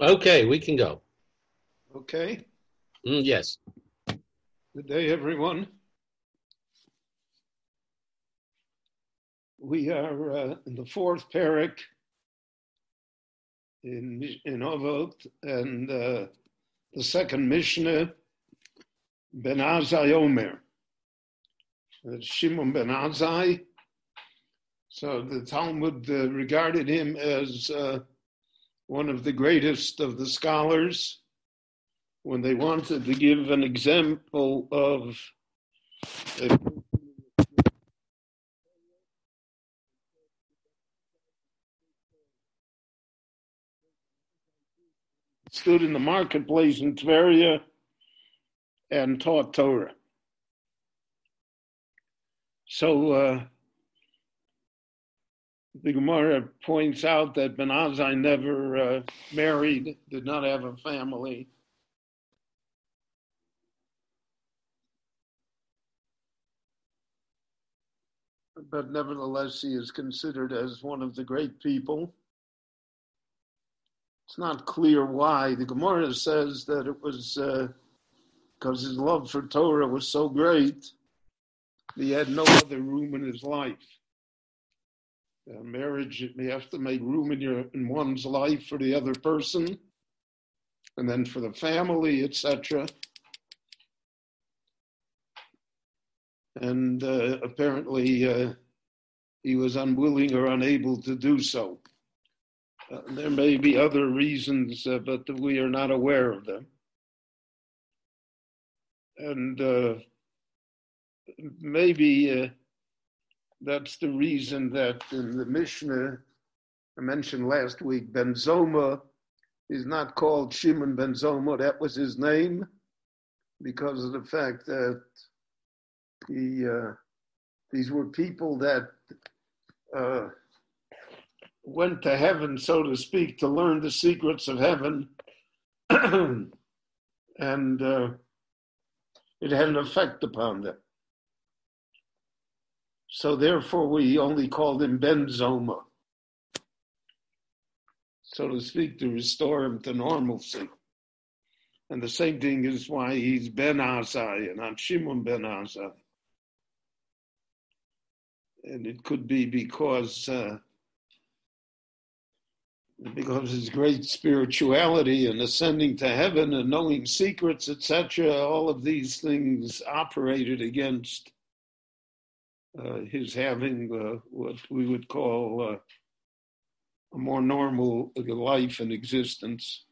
Okay, we can go. Okay. Mm, yes. Good day, everyone. We are uh, in the fourth parak in in Ovot, and uh, the second Mishnah, Ben Azai Omer. That's Shimon Ben Azai. So the Talmud uh, regarded him as uh, one of the greatest of the scholars when they wanted to give an example of a stood in the marketplace in Tveria and taught Torah. So uh, the Gemara points out that Ben Azai never uh, married, did not have a family. But nevertheless, he is considered as one of the great people. It's not clear why. The Gemara says that it was because uh, his love for Torah was so great, he had no other room in his life. Uh, marriage, you may have to make room in your in one's life for the other person, and then for the family, etc. And uh, apparently, uh, he was unwilling or unable to do so. Uh, there may be other reasons, uh, but we are not aware of them. And uh, maybe that's the reason that in the Mishnah I mentioned last week, Ben Zoma is not called Shimon Ben Zoma. That was his name because of the fact that he, uh, these were people that uh, went to heaven, so to speak, to learn the secrets of heaven. and uh, it had an effect upon them. So therefore, we only called him Ben Zoma, so to speak, to restore him to normalcy. And the same thing is why he's Ben Azai and not Shimon Ben Azai. And it could be because uh, because his great spirituality and ascending to heaven and knowing secrets, etc., all of these things operated against uh, his having uh, what we would call uh, a more normal life and existence.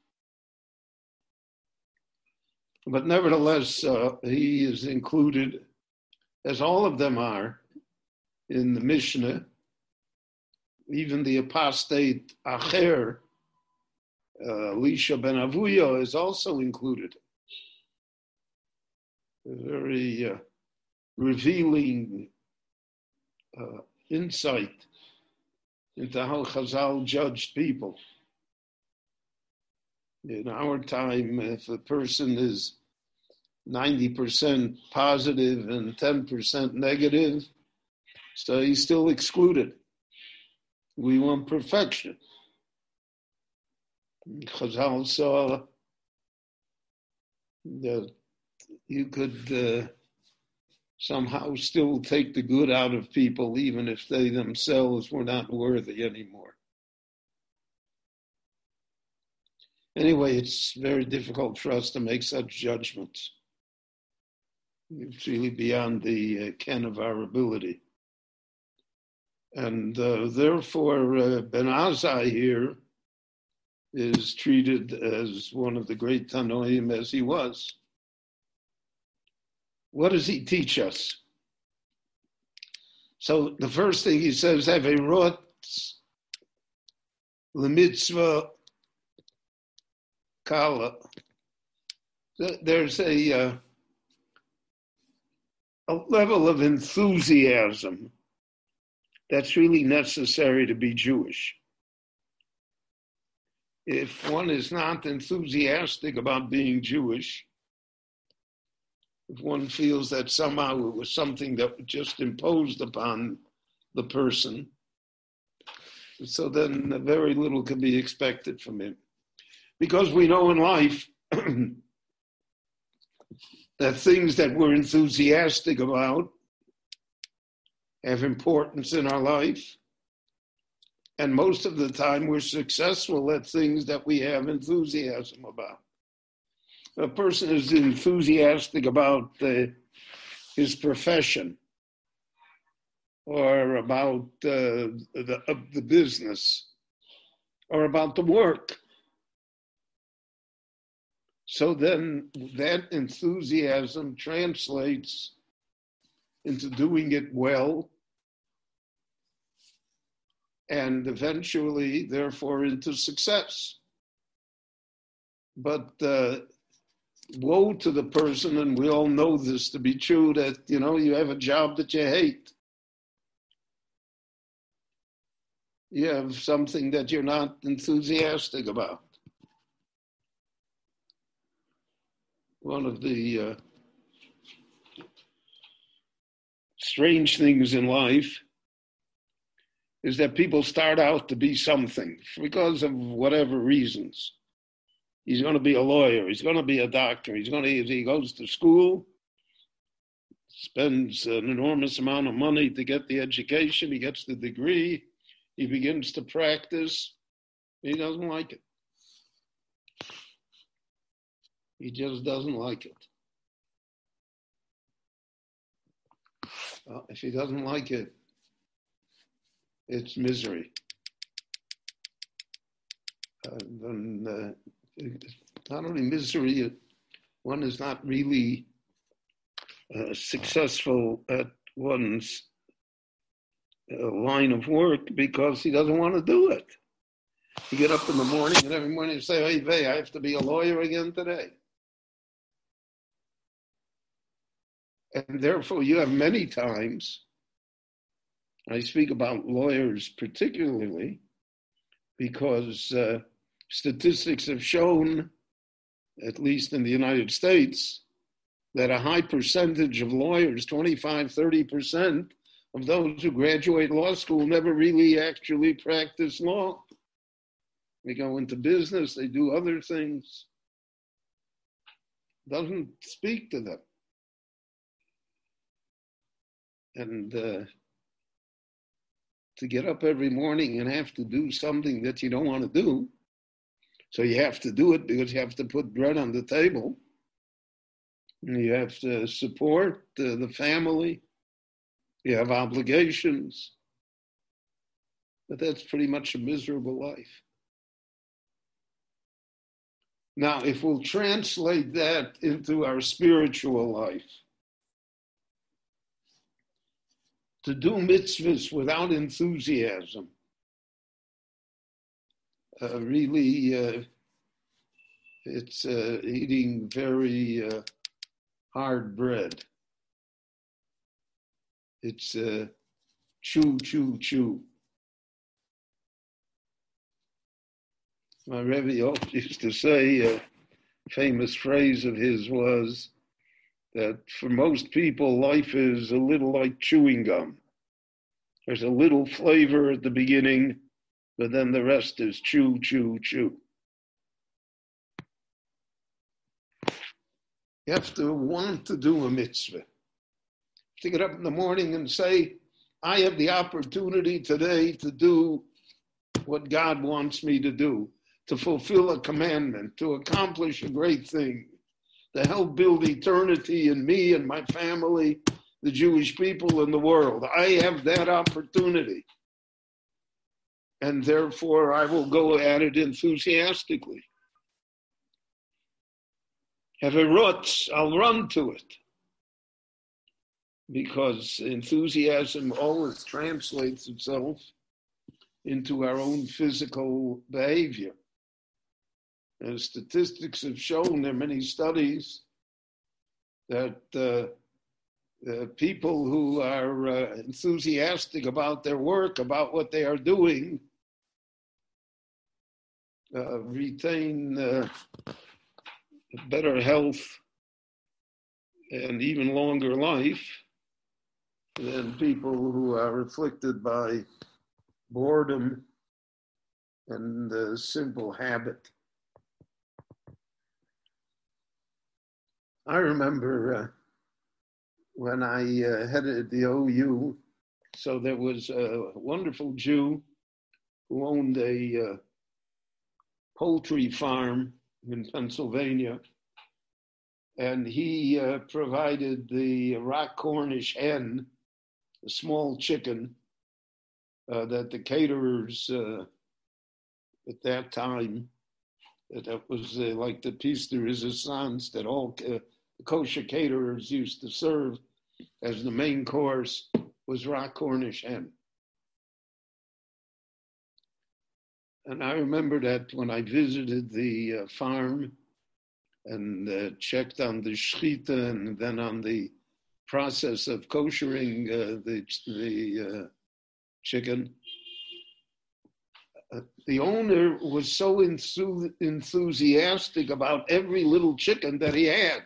But nevertheless, uh, he is included, as all of them are, in the Mishnah even the apostate Acher, uh, ben Avuya, is also included. A very uh, revealing uh, insight into how Chazal judged people. In our time, if a person is 90% positive and 10% negative, so he's still excluded. We want perfection. Chazal saw that you could uh, somehow still take the good out of people, even if they themselves were not worthy anymore. Anyway, it's very difficult for us to make such judgments. It's really beyond the uh, ken of our ability. And uh, therefore, uh, Ben Azai here is treated as one of the great Tanoim as he was. What does he teach us? So the first thing he says, Hevei rotz mitzvah kala. There's a, uh, a level of enthusiasm that's really necessary to be Jewish. If one is not enthusiastic about being Jewish, if one feels that somehow it was something that was just imposed upon the person, so then very little can be expected from him. Because we know in life that things that we're enthusiastic about have importance in our life. And most of the time, we're successful at things that we have enthusiasm about. A person is enthusiastic about the, his profession or about uh, the, uh, the business or about the work. So then that enthusiasm translates into doing it well and eventually, therefore, into success. But uh, woe to the person, and we all know this to be true, that you know you have a job that you hate. You have something that you're not enthusiastic about. One of the uh, strange things in life is that people start out to be something because of whatever reasons. He's going to be a lawyer. He's going to be a doctor. He's going to, he goes to school, spends an enormous amount of money to get the education. He gets the degree. He begins to practice. He doesn't like it. He just doesn't like it. Well, if he doesn't like it, it's misery. Uh, then, uh, not only misery, one is not really uh, successful at one's uh, line of work because he doesn't want to do it. You get up in the morning and every morning you say, hey, Vay, I have to be a lawyer again today. And therefore, you have many times I speak about lawyers particularly because uh, statistics have shown, at least in the United States, that a high percentage of lawyers, 25, 30% of those who graduate law school, never really actually practice law. They go into business, they do other things. Doesn't speak to them. And uh, to get up every morning and have to do something that you don't want to do. So you have to do it because you have to put bread on the table. You have to support uh, the family. You have obligations. But that's pretty much a miserable life. Now, if we'll translate that into our spiritual life, to do mitzvahs without enthusiasm uh, really uh, it's uh, eating very uh, hard bread it's uh, chew chew chew my Rebbe used to say a famous phrase of his was that for most people, life is a little like chewing gum. There's a little flavor at the beginning, but then the rest is chew, chew, chew. You have to want to do a mitzvah. To get up in the morning and say, I have the opportunity today to do what God wants me to do, to fulfill a commandment, to accomplish a great thing to help build eternity in me and my family, the Jewish people, and the world. I have that opportunity. And therefore, I will go at it enthusiastically. Have a rut, I'll run to it. Because enthusiasm always translates itself into our own physical behavior. And statistics have shown, there are many studies, that uh, uh, people who are uh, enthusiastic about their work, about what they are doing, uh, retain uh, better health and even longer life than people who are afflicted by boredom and uh, simple habit. I remember uh, when I uh, headed the OU, so there was a wonderful Jew who owned a uh, poultry farm in Pennsylvania, and he uh, provided the rock Cornish hen, a small chicken uh, that the caterers uh, at that time that was uh, like the piece de resistance that all uh, kosher caterers used to serve as the main course was rock Cornish hen. And I remember that when I visited the uh, farm and uh, checked on the shchita and then on the process of koshering uh, the, the uh, chicken, the owner was so enthus- enthusiastic about every little chicken that he had.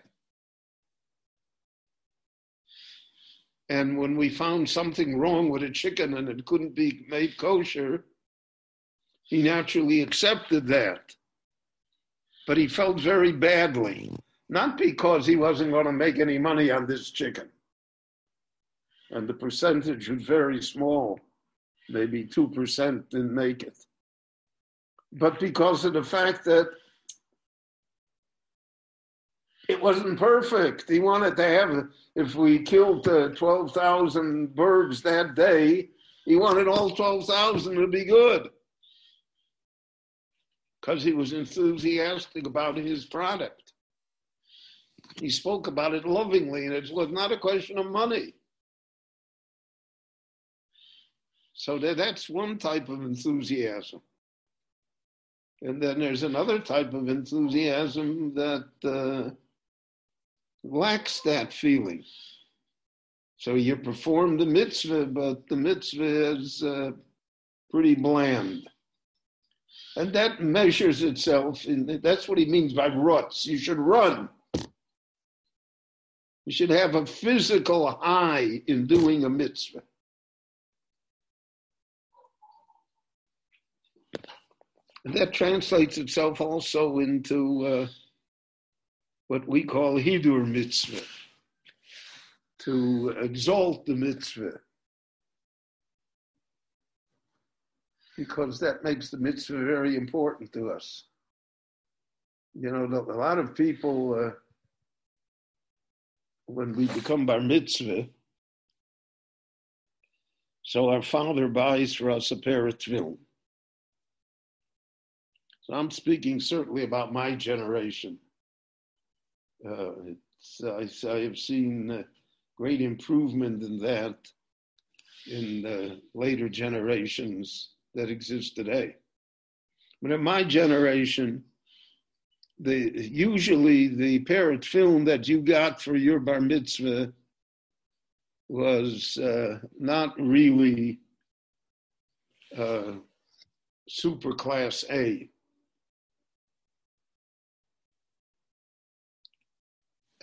And when we found something wrong with a chicken and it couldn't be made kosher, he naturally accepted that. But he felt very badly, not because he wasn't going to make any money on this chicken. And the percentage was very small, maybe 2% didn't make it but because of the fact that it wasn't perfect. He wanted to have, if we killed uh, 12,000 birds that day, he wanted all 12,000 to be good because he was enthusiastic about his product. He spoke about it lovingly, and it was not a question of money. So that's one type of enthusiasm. And then there's another type of enthusiasm that uh, lacks that feeling. So you perform the mitzvah, but the mitzvah is uh, pretty bland. And that measures itself, in, that's what he means by ruts. You should run. You should have a physical high in doing a mitzvah. that translates itself also into uh, what we call Hidur mitzvah, to exalt the mitzvah. Because that makes the mitzvah very important to us. You know, a lot of people, uh, when we become bar mitzvah, so our father buys for us a pair of tefillin. So I'm speaking certainly about my generation. Uh, I, I, have seen uh, great improvement in that in uh, later generations that exist today. But in my generation, the usually the pair of tefillin that you got for your bar mitzvah was uh, not really uh, super class A.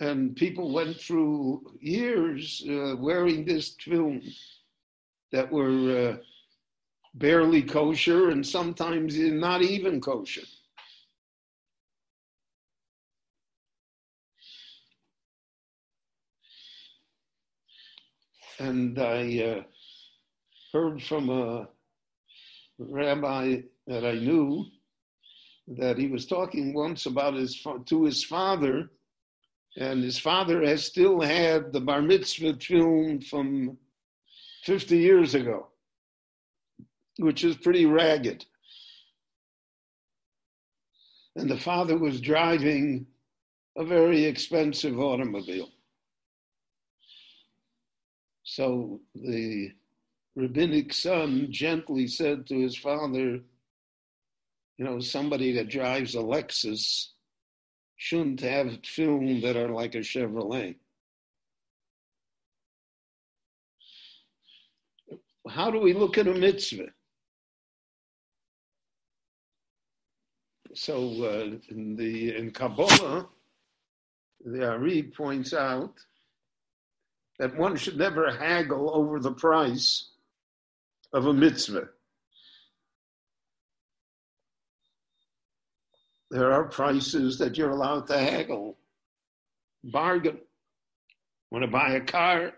and people went through years uh, wearing this tefillin that were uh, barely kosher and sometimes not even kosher. And I uh, heard from a rabbi that I knew that he was talking once about his to his father and his father has still had the bar mitzvah tefillin from 50 years ago, which is pretty ragged. And the father was driving a very expensive automobile. So the rabbinic son gently said to his father, You know, somebody that drives a Lexus shouldn't have tefillin that are like a Chevrolet. How do we look at a mitzvah? So uh, in the in Kabbalah, the Ari points out that one should never haggle over the price of a mitzvah. there are prices that you're allowed to haggle. bargain. Want to buy a car?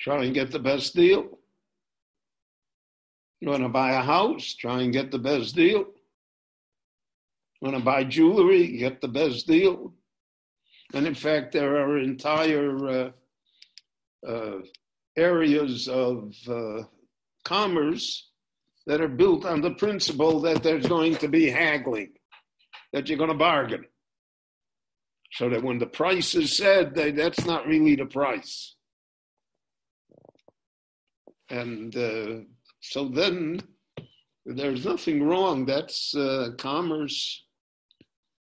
Try and get the best deal. You want to buy a house? Try and get the best deal. Want to buy jewelry? Get the best deal. And in fact, there are entire uh, uh, areas of uh, commerce that are built on the principle that there's going to be haggling, that you're going to bargain. So that when the price is said, they, that's not really the price. And uh, so then there's nothing wrong. That's uh, commerce,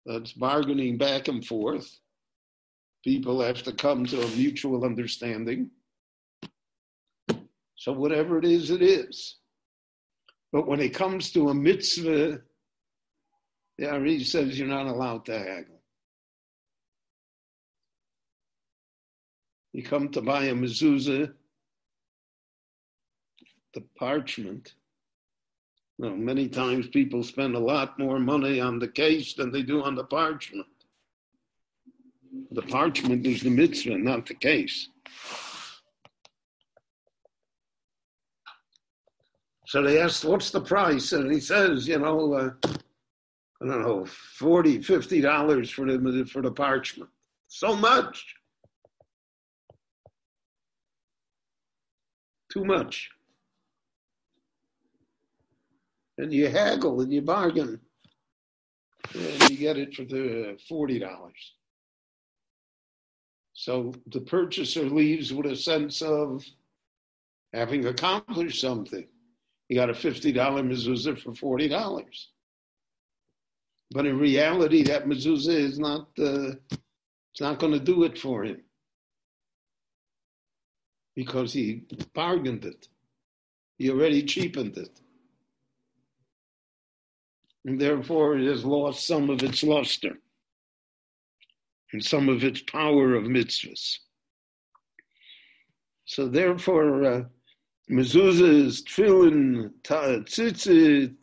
that's bargaining back and forth. People have to come to a mutual understanding. So whatever it is, it is. But when it comes to a mitzvah, the Ari says you're not allowed to haggle. You come to buy a mezuzah, the parchment. Well, many times people spend a lot more money on the case than they do on the parchment. The parchment is the mitzvah, not the case. So they asked, what's the price? And he says, you know, uh, I don't know, 40 $50 for the, for the parchment. So much. Too much. And you haggle and you bargain. And you get it for the $40. So the purchaser leaves with a sense of having accomplished something. He got a $50 mezuzah for $40. But in reality, that mezuzah is not, uh, it's not going to do it for him because he bargained it. He already cheapened it. And therefore, it has lost some of its luster and some of its power of mitzvahs. So therefore, uh, mezuzahs, tefillin, tzitzit,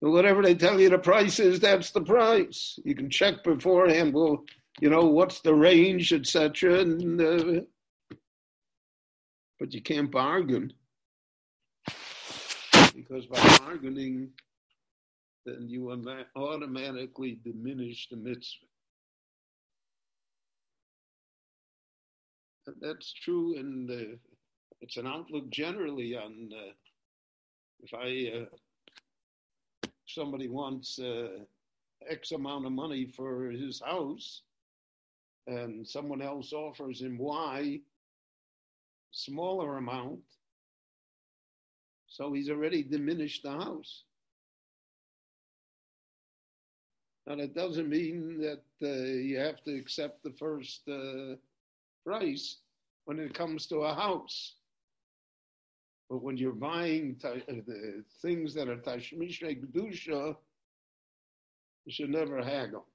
whatever they tell you the price is, that's the price. You can check beforehand. Well, you know what's the range, etc. And uh, but you can't bargain because by bargaining, then you automatically diminish the mitzvah. And that's true the it's an outlook generally on uh, if I uh, somebody wants uh, X amount of money for his house, and someone else offers him Y, smaller amount, so he's already diminished the house. Now that doesn't mean that uh, you have to accept the first uh, price when it comes to a house. But when you're buying uh, the things that are Tashmishei Kedusha, you should never haggle.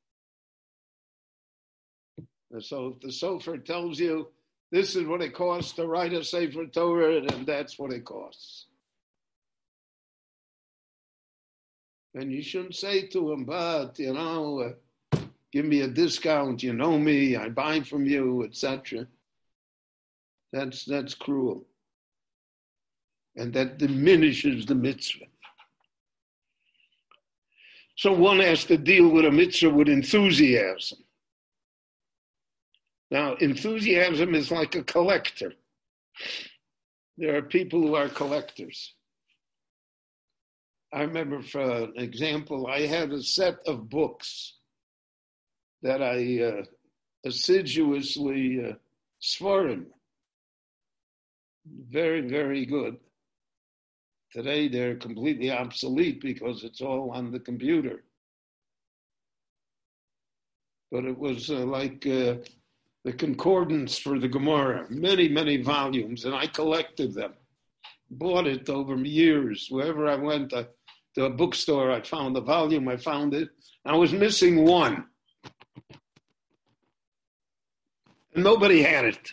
And so if the Sofer tells you this is what it costs to write a Sefer Torah, then that's what it costs. And you shouldn't say to him, but, you know, uh, give me a discount, you know me, I buy from you, etc. That's, that's cruel and that diminishes the mitzvah. So one has to deal with a mitzvah with enthusiasm. Now, enthusiasm is like a collector. There are people who are collectors. I remember, for example, I had a set of books that I uh, assiduously uh, Svarim. Very, very good. Today they're completely obsolete because it's all on the computer. But it was uh, like uh, the concordance for the Gemara, many, many volumes, and I collected them. Bought it over years. Wherever I went uh, to a bookstore, I found the volume, I found it. I was missing one. And nobody had it.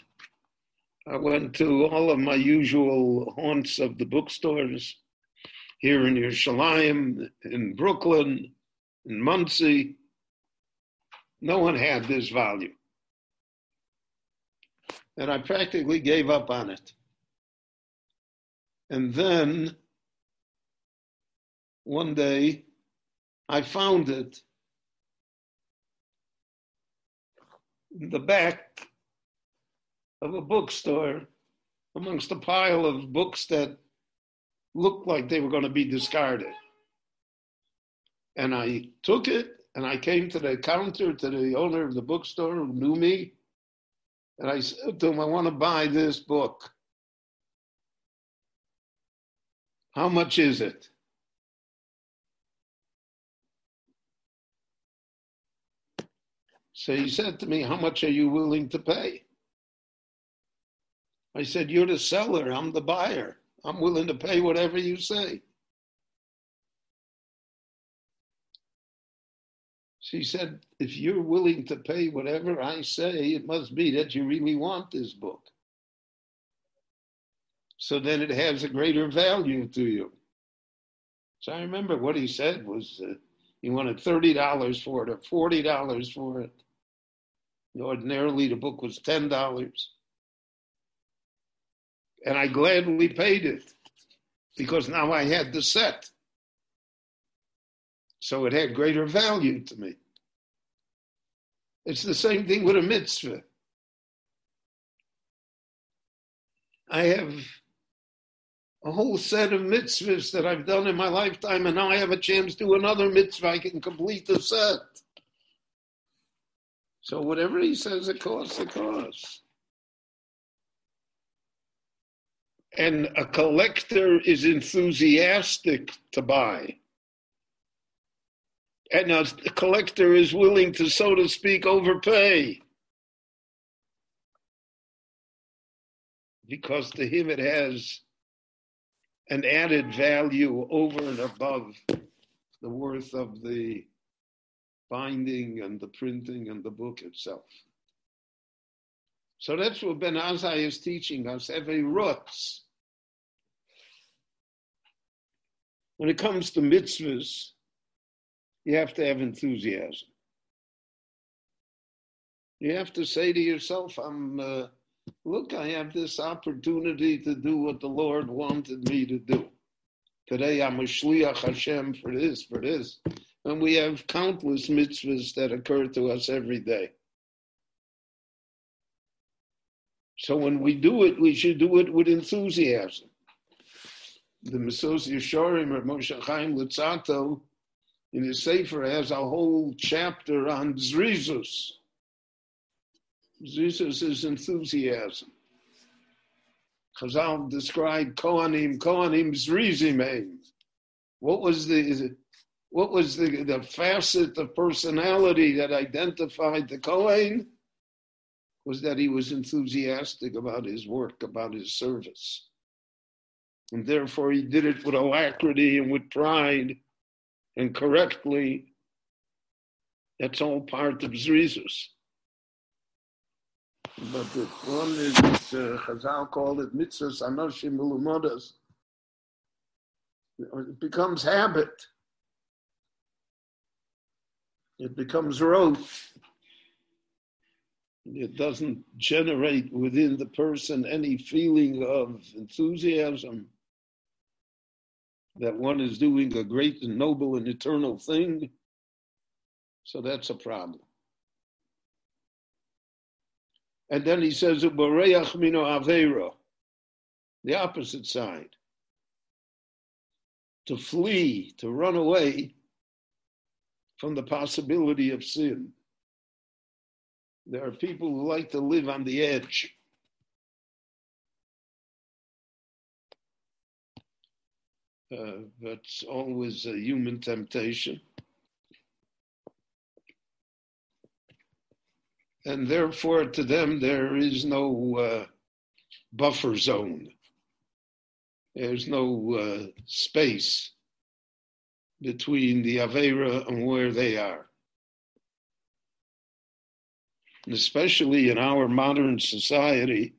I went to all of my usual haunts of the bookstores here in Yerushalayim, in Brooklyn, in Monsey. No one had this volume. And I practically gave up on it. And then one day I found it in the back of a bookstore amongst a pile of books that looked like they were going to be discarded. And I took it and I came to the counter to the owner of the bookstore who knew me. And I said to him, I want to buy this book. How much is it? So he said to me, How much are you willing to pay? I said, You're the seller, I'm the buyer. I'm willing to pay whatever you say. She said, If you're willing to pay whatever I say, it must be that you really want this book. So then it has a greater value to you. So I remember what he said was uh, he wanted $30 for it or $40 for it. Ordinarily, the book was $10. And I gladly paid it because now I had the set. So it had greater value to me. It's the same thing with a mitzvah. I have a whole set of mitzvahs that I've done in my lifetime, and now I have a chance to do another mitzvah. I can complete the set. So whatever he says it costs, it costs. And a collector is enthusiastic to buy. And a collector is willing to, so to speak, overpay. Because to him it has an added value over and above the worth of the binding and the printing and the book itself. So that's what Ben Azai is teaching us Hevei rotz. When it comes to mitzvahs, you have to have enthusiasm. You have to say to yourself, I'm, uh, look, I have this opportunity to do what the Lord wanted me to do. Today I'm a shliach Hashem for this, for this. And we have countless mitzvahs that occur to us every day. So when we do it, we should do it with enthusiasm. The Mesilas Yesharim of Moshe Chaim Luzzatto in his Sefer has a whole chapter on Zrizus. Zrizus is enthusiasm. Chazal described Kohanim, Kohanim Zrizim. What was the what was the, the facet of personality that identified the Kohen? Was that he was enthusiastic about his work, about his service. And therefore he did it with alacrity and with pride and correctly. That's all part of Zrizus. But the one is, uh, Chazal called it mitzvahs anoshim ulumodas. It becomes habit. It becomes rote. It doesn't generate within the person any feeling of enthusiasm that one is doing a great and noble and eternal thing. So that's a problem. And then he says, the opposite side. To flee, to run away from the possibility of sin. There are people who like to live on the edge. Uh, that's always a human temptation. And therefore, to them, there is no uh, buffer zone. There's no uh, space between the Avera and where they are. And especially in our modern society,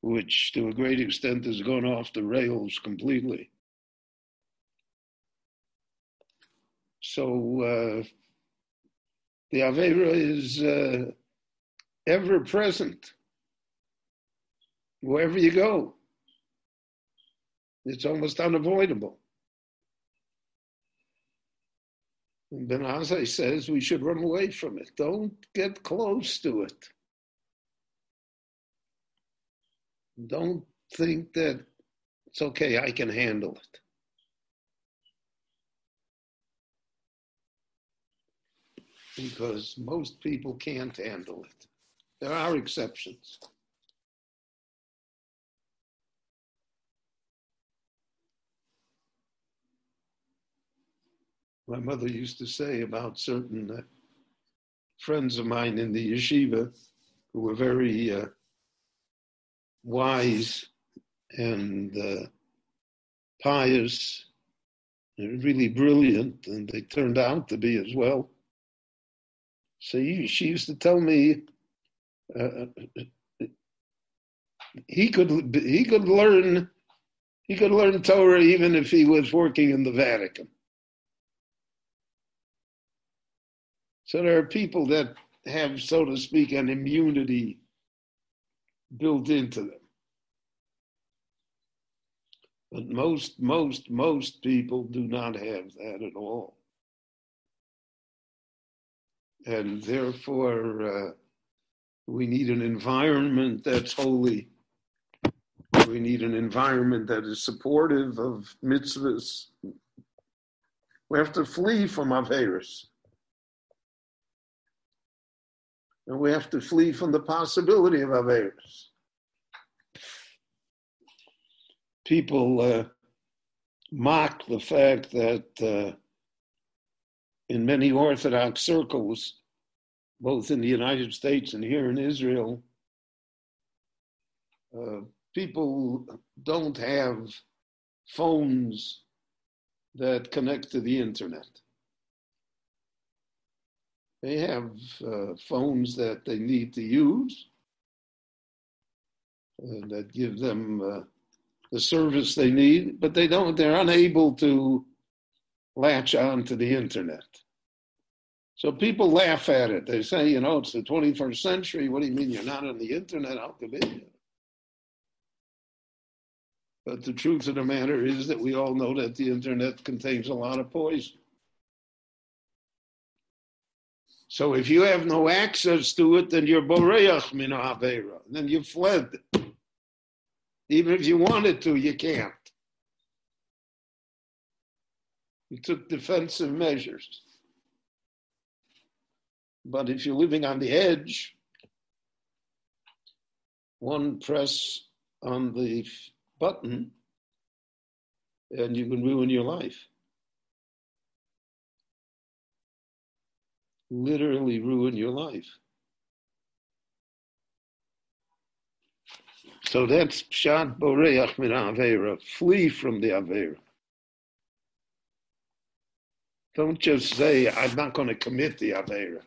which to a great extent has gone off the rails completely. So uh, the Avera is uh, ever present wherever you go. It's almost unavoidable. And Ben Azai says we should run away from it. Don't get close to it. Don't think that it's okay, I can handle it. Because most people can't handle it. There are exceptions. My mother used to say about certain uh, friends of mine in the yeshiva who were very uh, wise and uh, pious and really brilliant, and they turned out to be as well. So she used to tell me uh, he could he could learn he could learn Torah even if he was working in the Vatican. So there are people that have, so to speak, an immunity built into them. But most, most, most people do not have that at all. And therefore, uh, we need an environment that's holy. We need an environment that is supportive of mitzvahs. We have to flee from Averis. And we have to flee from the possibility of Averis. People uh, mock the fact that uh, in many Orthodox circles, both in the United States and here in Israel, uh, people don't have phones that connect to the internet. They have uh, phones that they need to use uh, that give them uh, the service they need, but they don't. They're unable to latch on to the internet. So people laugh at it. They say, you know, it's the 21st century. What do you mean you're not on the internet? How could it? But the truth of the matter is that we all know that the internet contains a lot of poison. So if you have no access to it, then you're boreach min avera. Then you fled. Even if you wanted to, you can't. You took defensive measures. But if you're living on the edge, one press on the button and you can ruin your life. Literally ruin your life. So that's Pshat Boreach min Avera. Flee from the Avera. Don't just say, I'm not going to commit the Avera.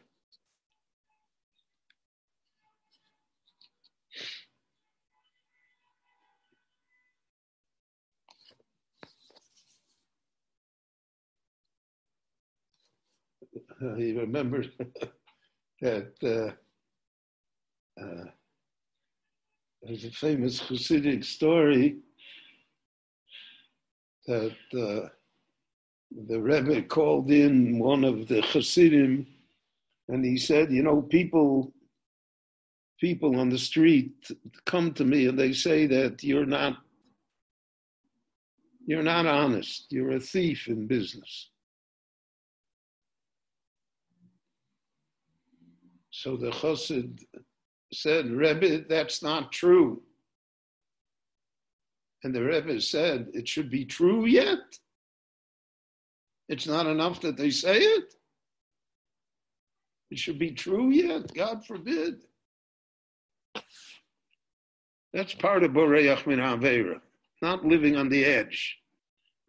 he remembered that uh, uh, there's a famous Hasidic story that uh, the Rebbe called in one of the Hasidim and he said, you know, people people on the street come to me and they say that you're not you're not honest, you're a thief in business. So the chassid said, Rebbe, that's not true. And the Rebbe said, it should be true yet. It's not enough that they say it. It should be true yet, God forbid. That's part of Boreach min Avera, not living on the edge,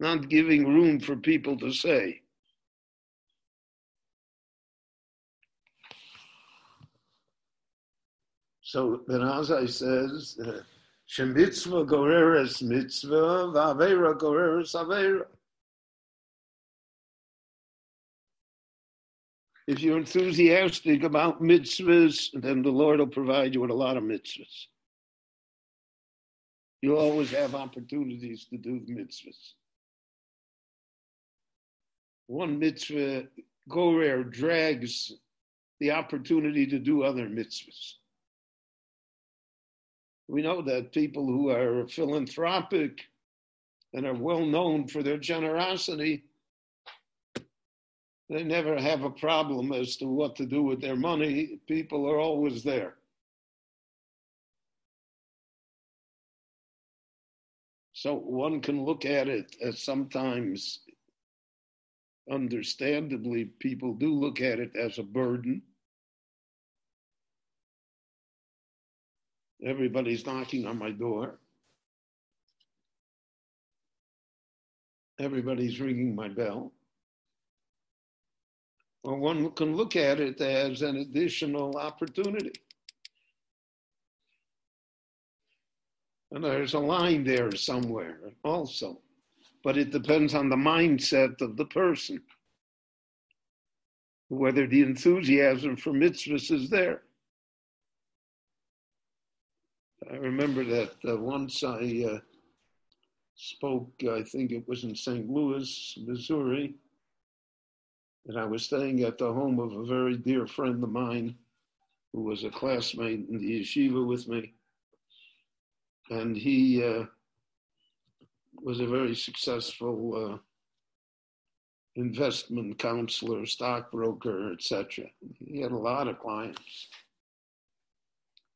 not giving room for people to say. So Ben Azai says, uh, Shemitzvah goreres mitzvah, v'avera goreres avera. If you're enthusiastic about mitzvahs, then the Lord will provide you with a lot of mitzvahs. You always have opportunities to do the mitzvahs. One mitzvah, Gorer, drags the opportunity to do other mitzvahs. We know that people who are philanthropic and are well known for their generosity, they never have a problem as to what to do with their money. People are always there. So one can look at it as sometimes, understandably, people do look at it as a burden. Everybody's knocking on my door. Everybody's ringing my bell. Or one can look at it as an additional opportunity. And there's a line there somewhere also. But it depends on the mindset of the person, whether the enthusiasm for mitzvahs is there. I remember that uh, once I uh, spoke, I think it was in St. Louis, Missouri, and I was staying at the home of a very dear friend of mine who was a classmate in the yeshiva with me. And he uh, was a very successful uh, investment counselor, stockbroker, etc. He had a lot of clients.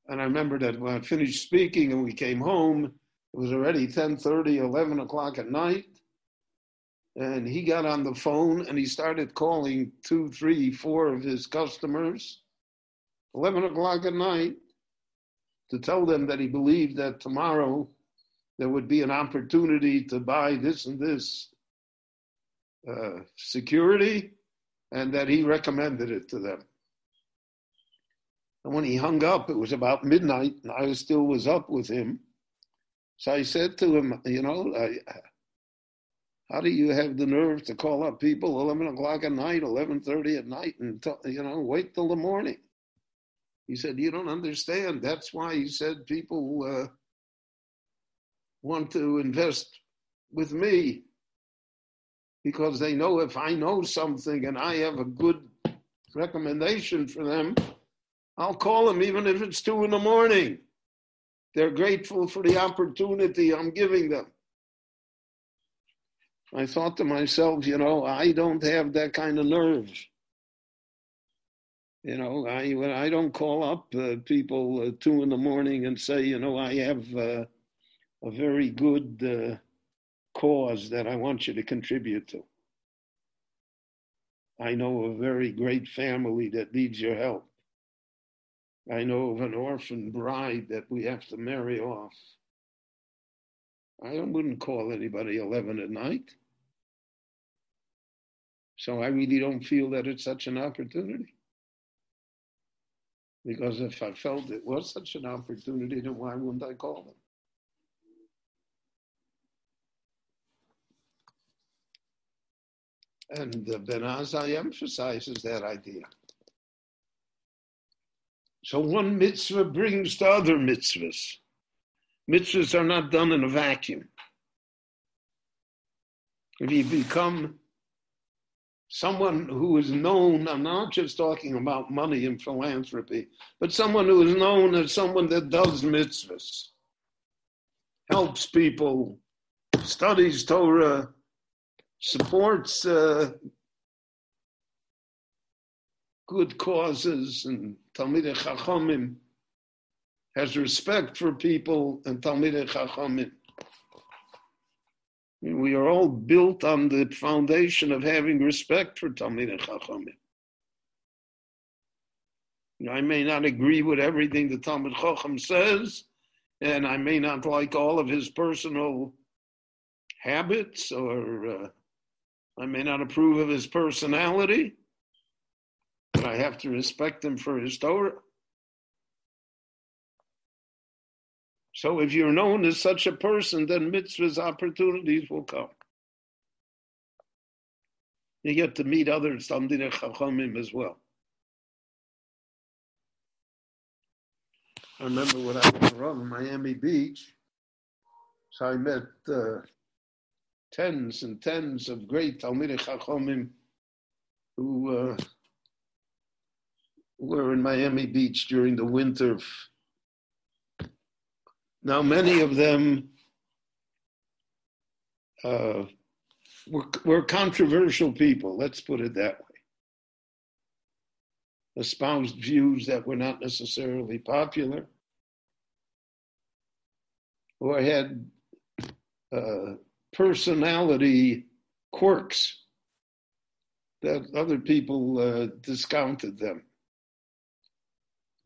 And I remember that when I finished speaking and we came home, it was already 10 30, 11 o'clock at night. And he got on the phone and he started calling two, three, four of his customers, 11 o'clock at night, to tell them that he believed that tomorrow there would be an opportunity to buy this and this uh, security and that he recommended it to them. And when he hung up, it was about midnight, and I still was up with him. So I said to him, you know, I, how do you have the nerve to call up people 11 o'clock at night, 11.30 at night, and, t- you know, wait till the morning? He said, you don't understand. That's why he said people uh, want to invest with me because they know if I know something and I have a good recommendation for them, I'll call them even if it's two in the morning. They're grateful for the opportunity I'm giving them. I thought to myself, you know, I don't have that kind of nerve. You know, I when I don't call up uh, people uh, two in the morning and say, you know, I have uh, a very good uh, cause that I want you to contribute to. I know a very great family that needs your help. I know of an orphan bride that we have to marry off. I wouldn't call anybody 11 at night. So I really don't feel that it's such an opportunity. Because if I felt it was such an opportunity, then why wouldn't I call them? And uh, emphasizes that idea. So one mitzvah brings to other mitzvahs. Mitzvahs are not done in a vacuum. If you become someone who is known, I'm not just talking about money and philanthropy, but someone who is known as someone that does mitzvahs, helps people, studies Torah, supports uh, good causes and Talmidei Chachamim has respect for people and Talmidei Chachamim. We are all built on the foundation of having respect for Talmidei Chachamim. I may not agree with everything the Talmud Chacham says, and I may not like all of his personal habits, or uh, I may not approve of his personality I have to respect him for his Torah. So if you're known as such a person, then mitzvahs opportunities will come. You get to meet other Talmidei Chachamim as well. I remember when I was around Miami Beach, so I met uh, tens and tens of great Talmidei Chachamim who uh, were in Miami Beach during the winter. Now, many of them uh, were, were controversial people, let's put it that way. Espoused views that were not necessarily popular, or had uh, personality quirks that other people uh, discounted them.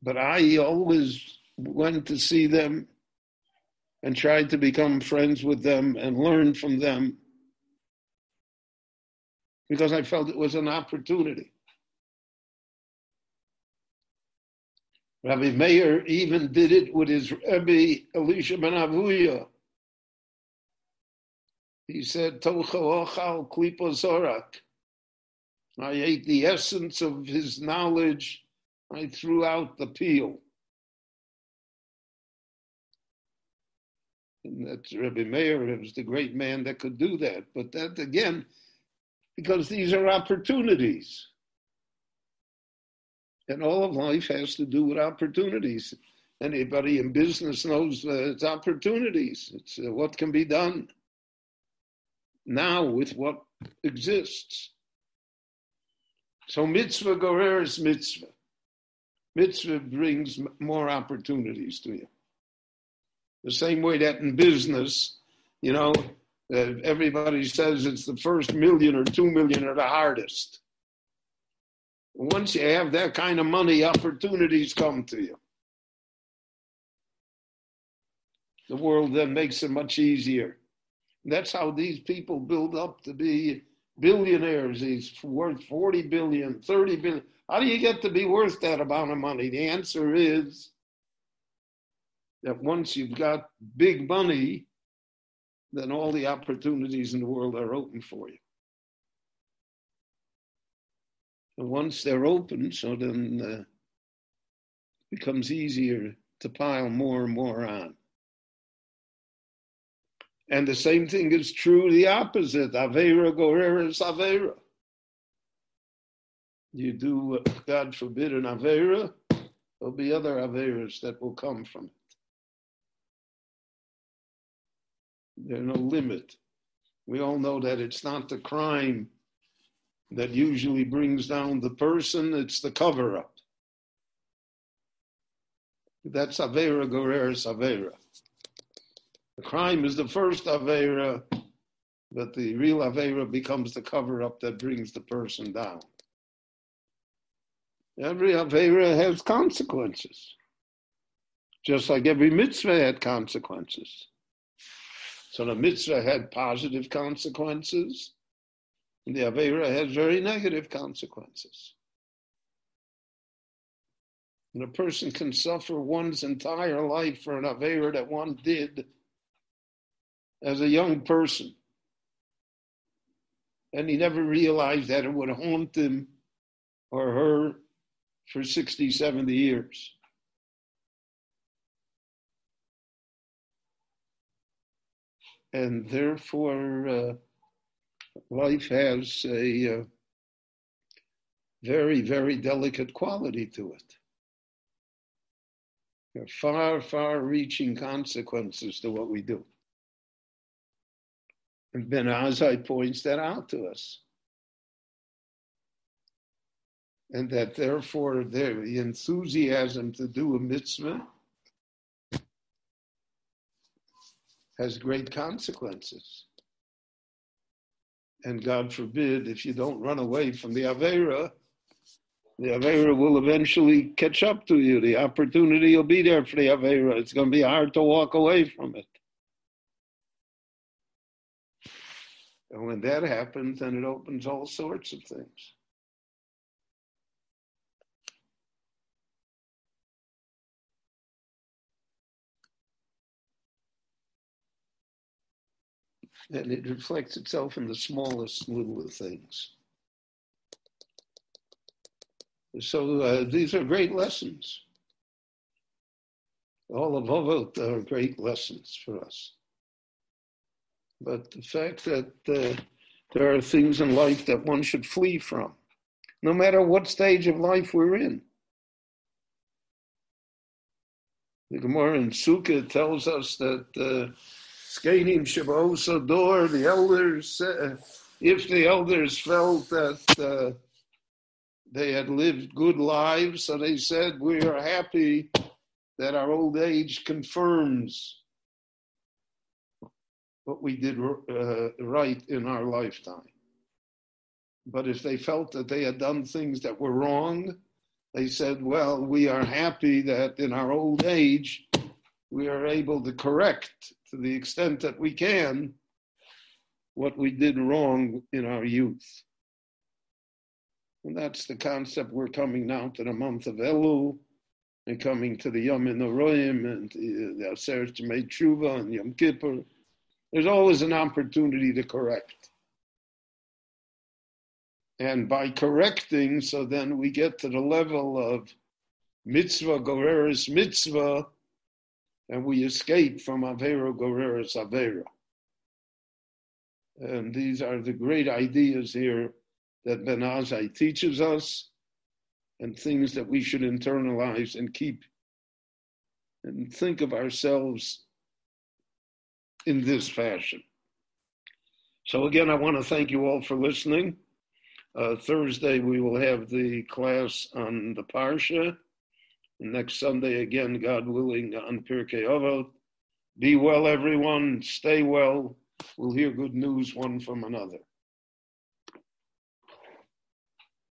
But I always went to see them and tried to become friends with them and learn from them because I felt it was an opportunity. Rabbi Meir even did it with his Rebbe Elisha ben Avuya. He said, Tocha. I ate the essence of his knowledge. I threw out the peel. And that's Rabbi Meir was the great man that could do that. But that again, because these are opportunities. And all of life has to do with opportunities. Anybody in business knows uh, it's opportunities. It's uh, what can be done now with what exists. So mitzvah goreres mitzvah. Mitzvah brings more opportunities to you. The same way that in business, you know, uh, everybody says it's the first million or two million are the hardest. Once you have that kind of money, opportunities come to you. The world then makes it much easier. That's how these people build up to be billionaires. He's worth 40 billion, 30 billion. How do you get to be worth that amount of money? The answer is that once you've got big money, then all the opportunities in the world are open for you. And once they're open, so then uh, it becomes easier to pile more and more on. And the same thing is true the opposite. Avera goreres Avera. You do, God forbid, an Avera, there'll be other Averas that will come from it. There's no limit. We all know that it's not the crime that usually brings down the person, it's the cover up. That's Avera goreres Avera. The crime is the first Avera, but the real Avera becomes the cover up that brings the person down. Every Avera has consequences, just like every mitzvah had consequences. So the mitzvah had positive consequences, and the Avera has very negative consequences. And a person can suffer one's entire life for an Avera that one did as a young person. And he never realized that it would haunt him or her for 60, 70 years. And therefore, uh, life has a uh, very, very delicate quality to it. There are far, far reaching consequences to what we do. And Ben Azai points that out to us. And that therefore the enthusiasm to do a mitzvah has great consequences. And God forbid, if you don't run away from the Avera, the Avera will eventually catch up to you. The opportunity will be there for the Avera. It's going to be hard to walk away from it. And when that happens, then it opens all sorts of things. And it reflects itself in the smallest little things. So uh, these are great lessons. All of Avot are great lessons for us. But the fact that uh, there are things in life that one should flee from, no matter what stage of life we're in. The Gemara in Sukkah tells us that uh, Skanim Shabbos door, the elders, uh, if the elders felt that uh, they had lived good lives, so they said, We are happy that our old age confirms what we did uh, right in our lifetime. But if they felt that they had done things that were wrong, they said, well, we are happy that in our old age, we are able to correct to the extent that we can what we did wrong in our youth. And that's the concept we're coming now to the month of Elul and coming to the Yom Noraim and uh, the Aseres Yemei Tshuva and Yom Kippur. There's always an opportunity to correct. And by correcting, so then we get to the level of mitzvah goreres mitzvah, and we escape from avera goreres avera. And these are the great ideas here that Ben Azai teaches us, and things that we should internalize and keep and think of ourselves in this fashion. So, again, I want to thank you all for listening. Uh, Thursday, we will have the class on the Parsha. Next Sunday, again, God willing, on Pirkei Avot. Be well, everyone. Stay well. We'll hear good news one from another.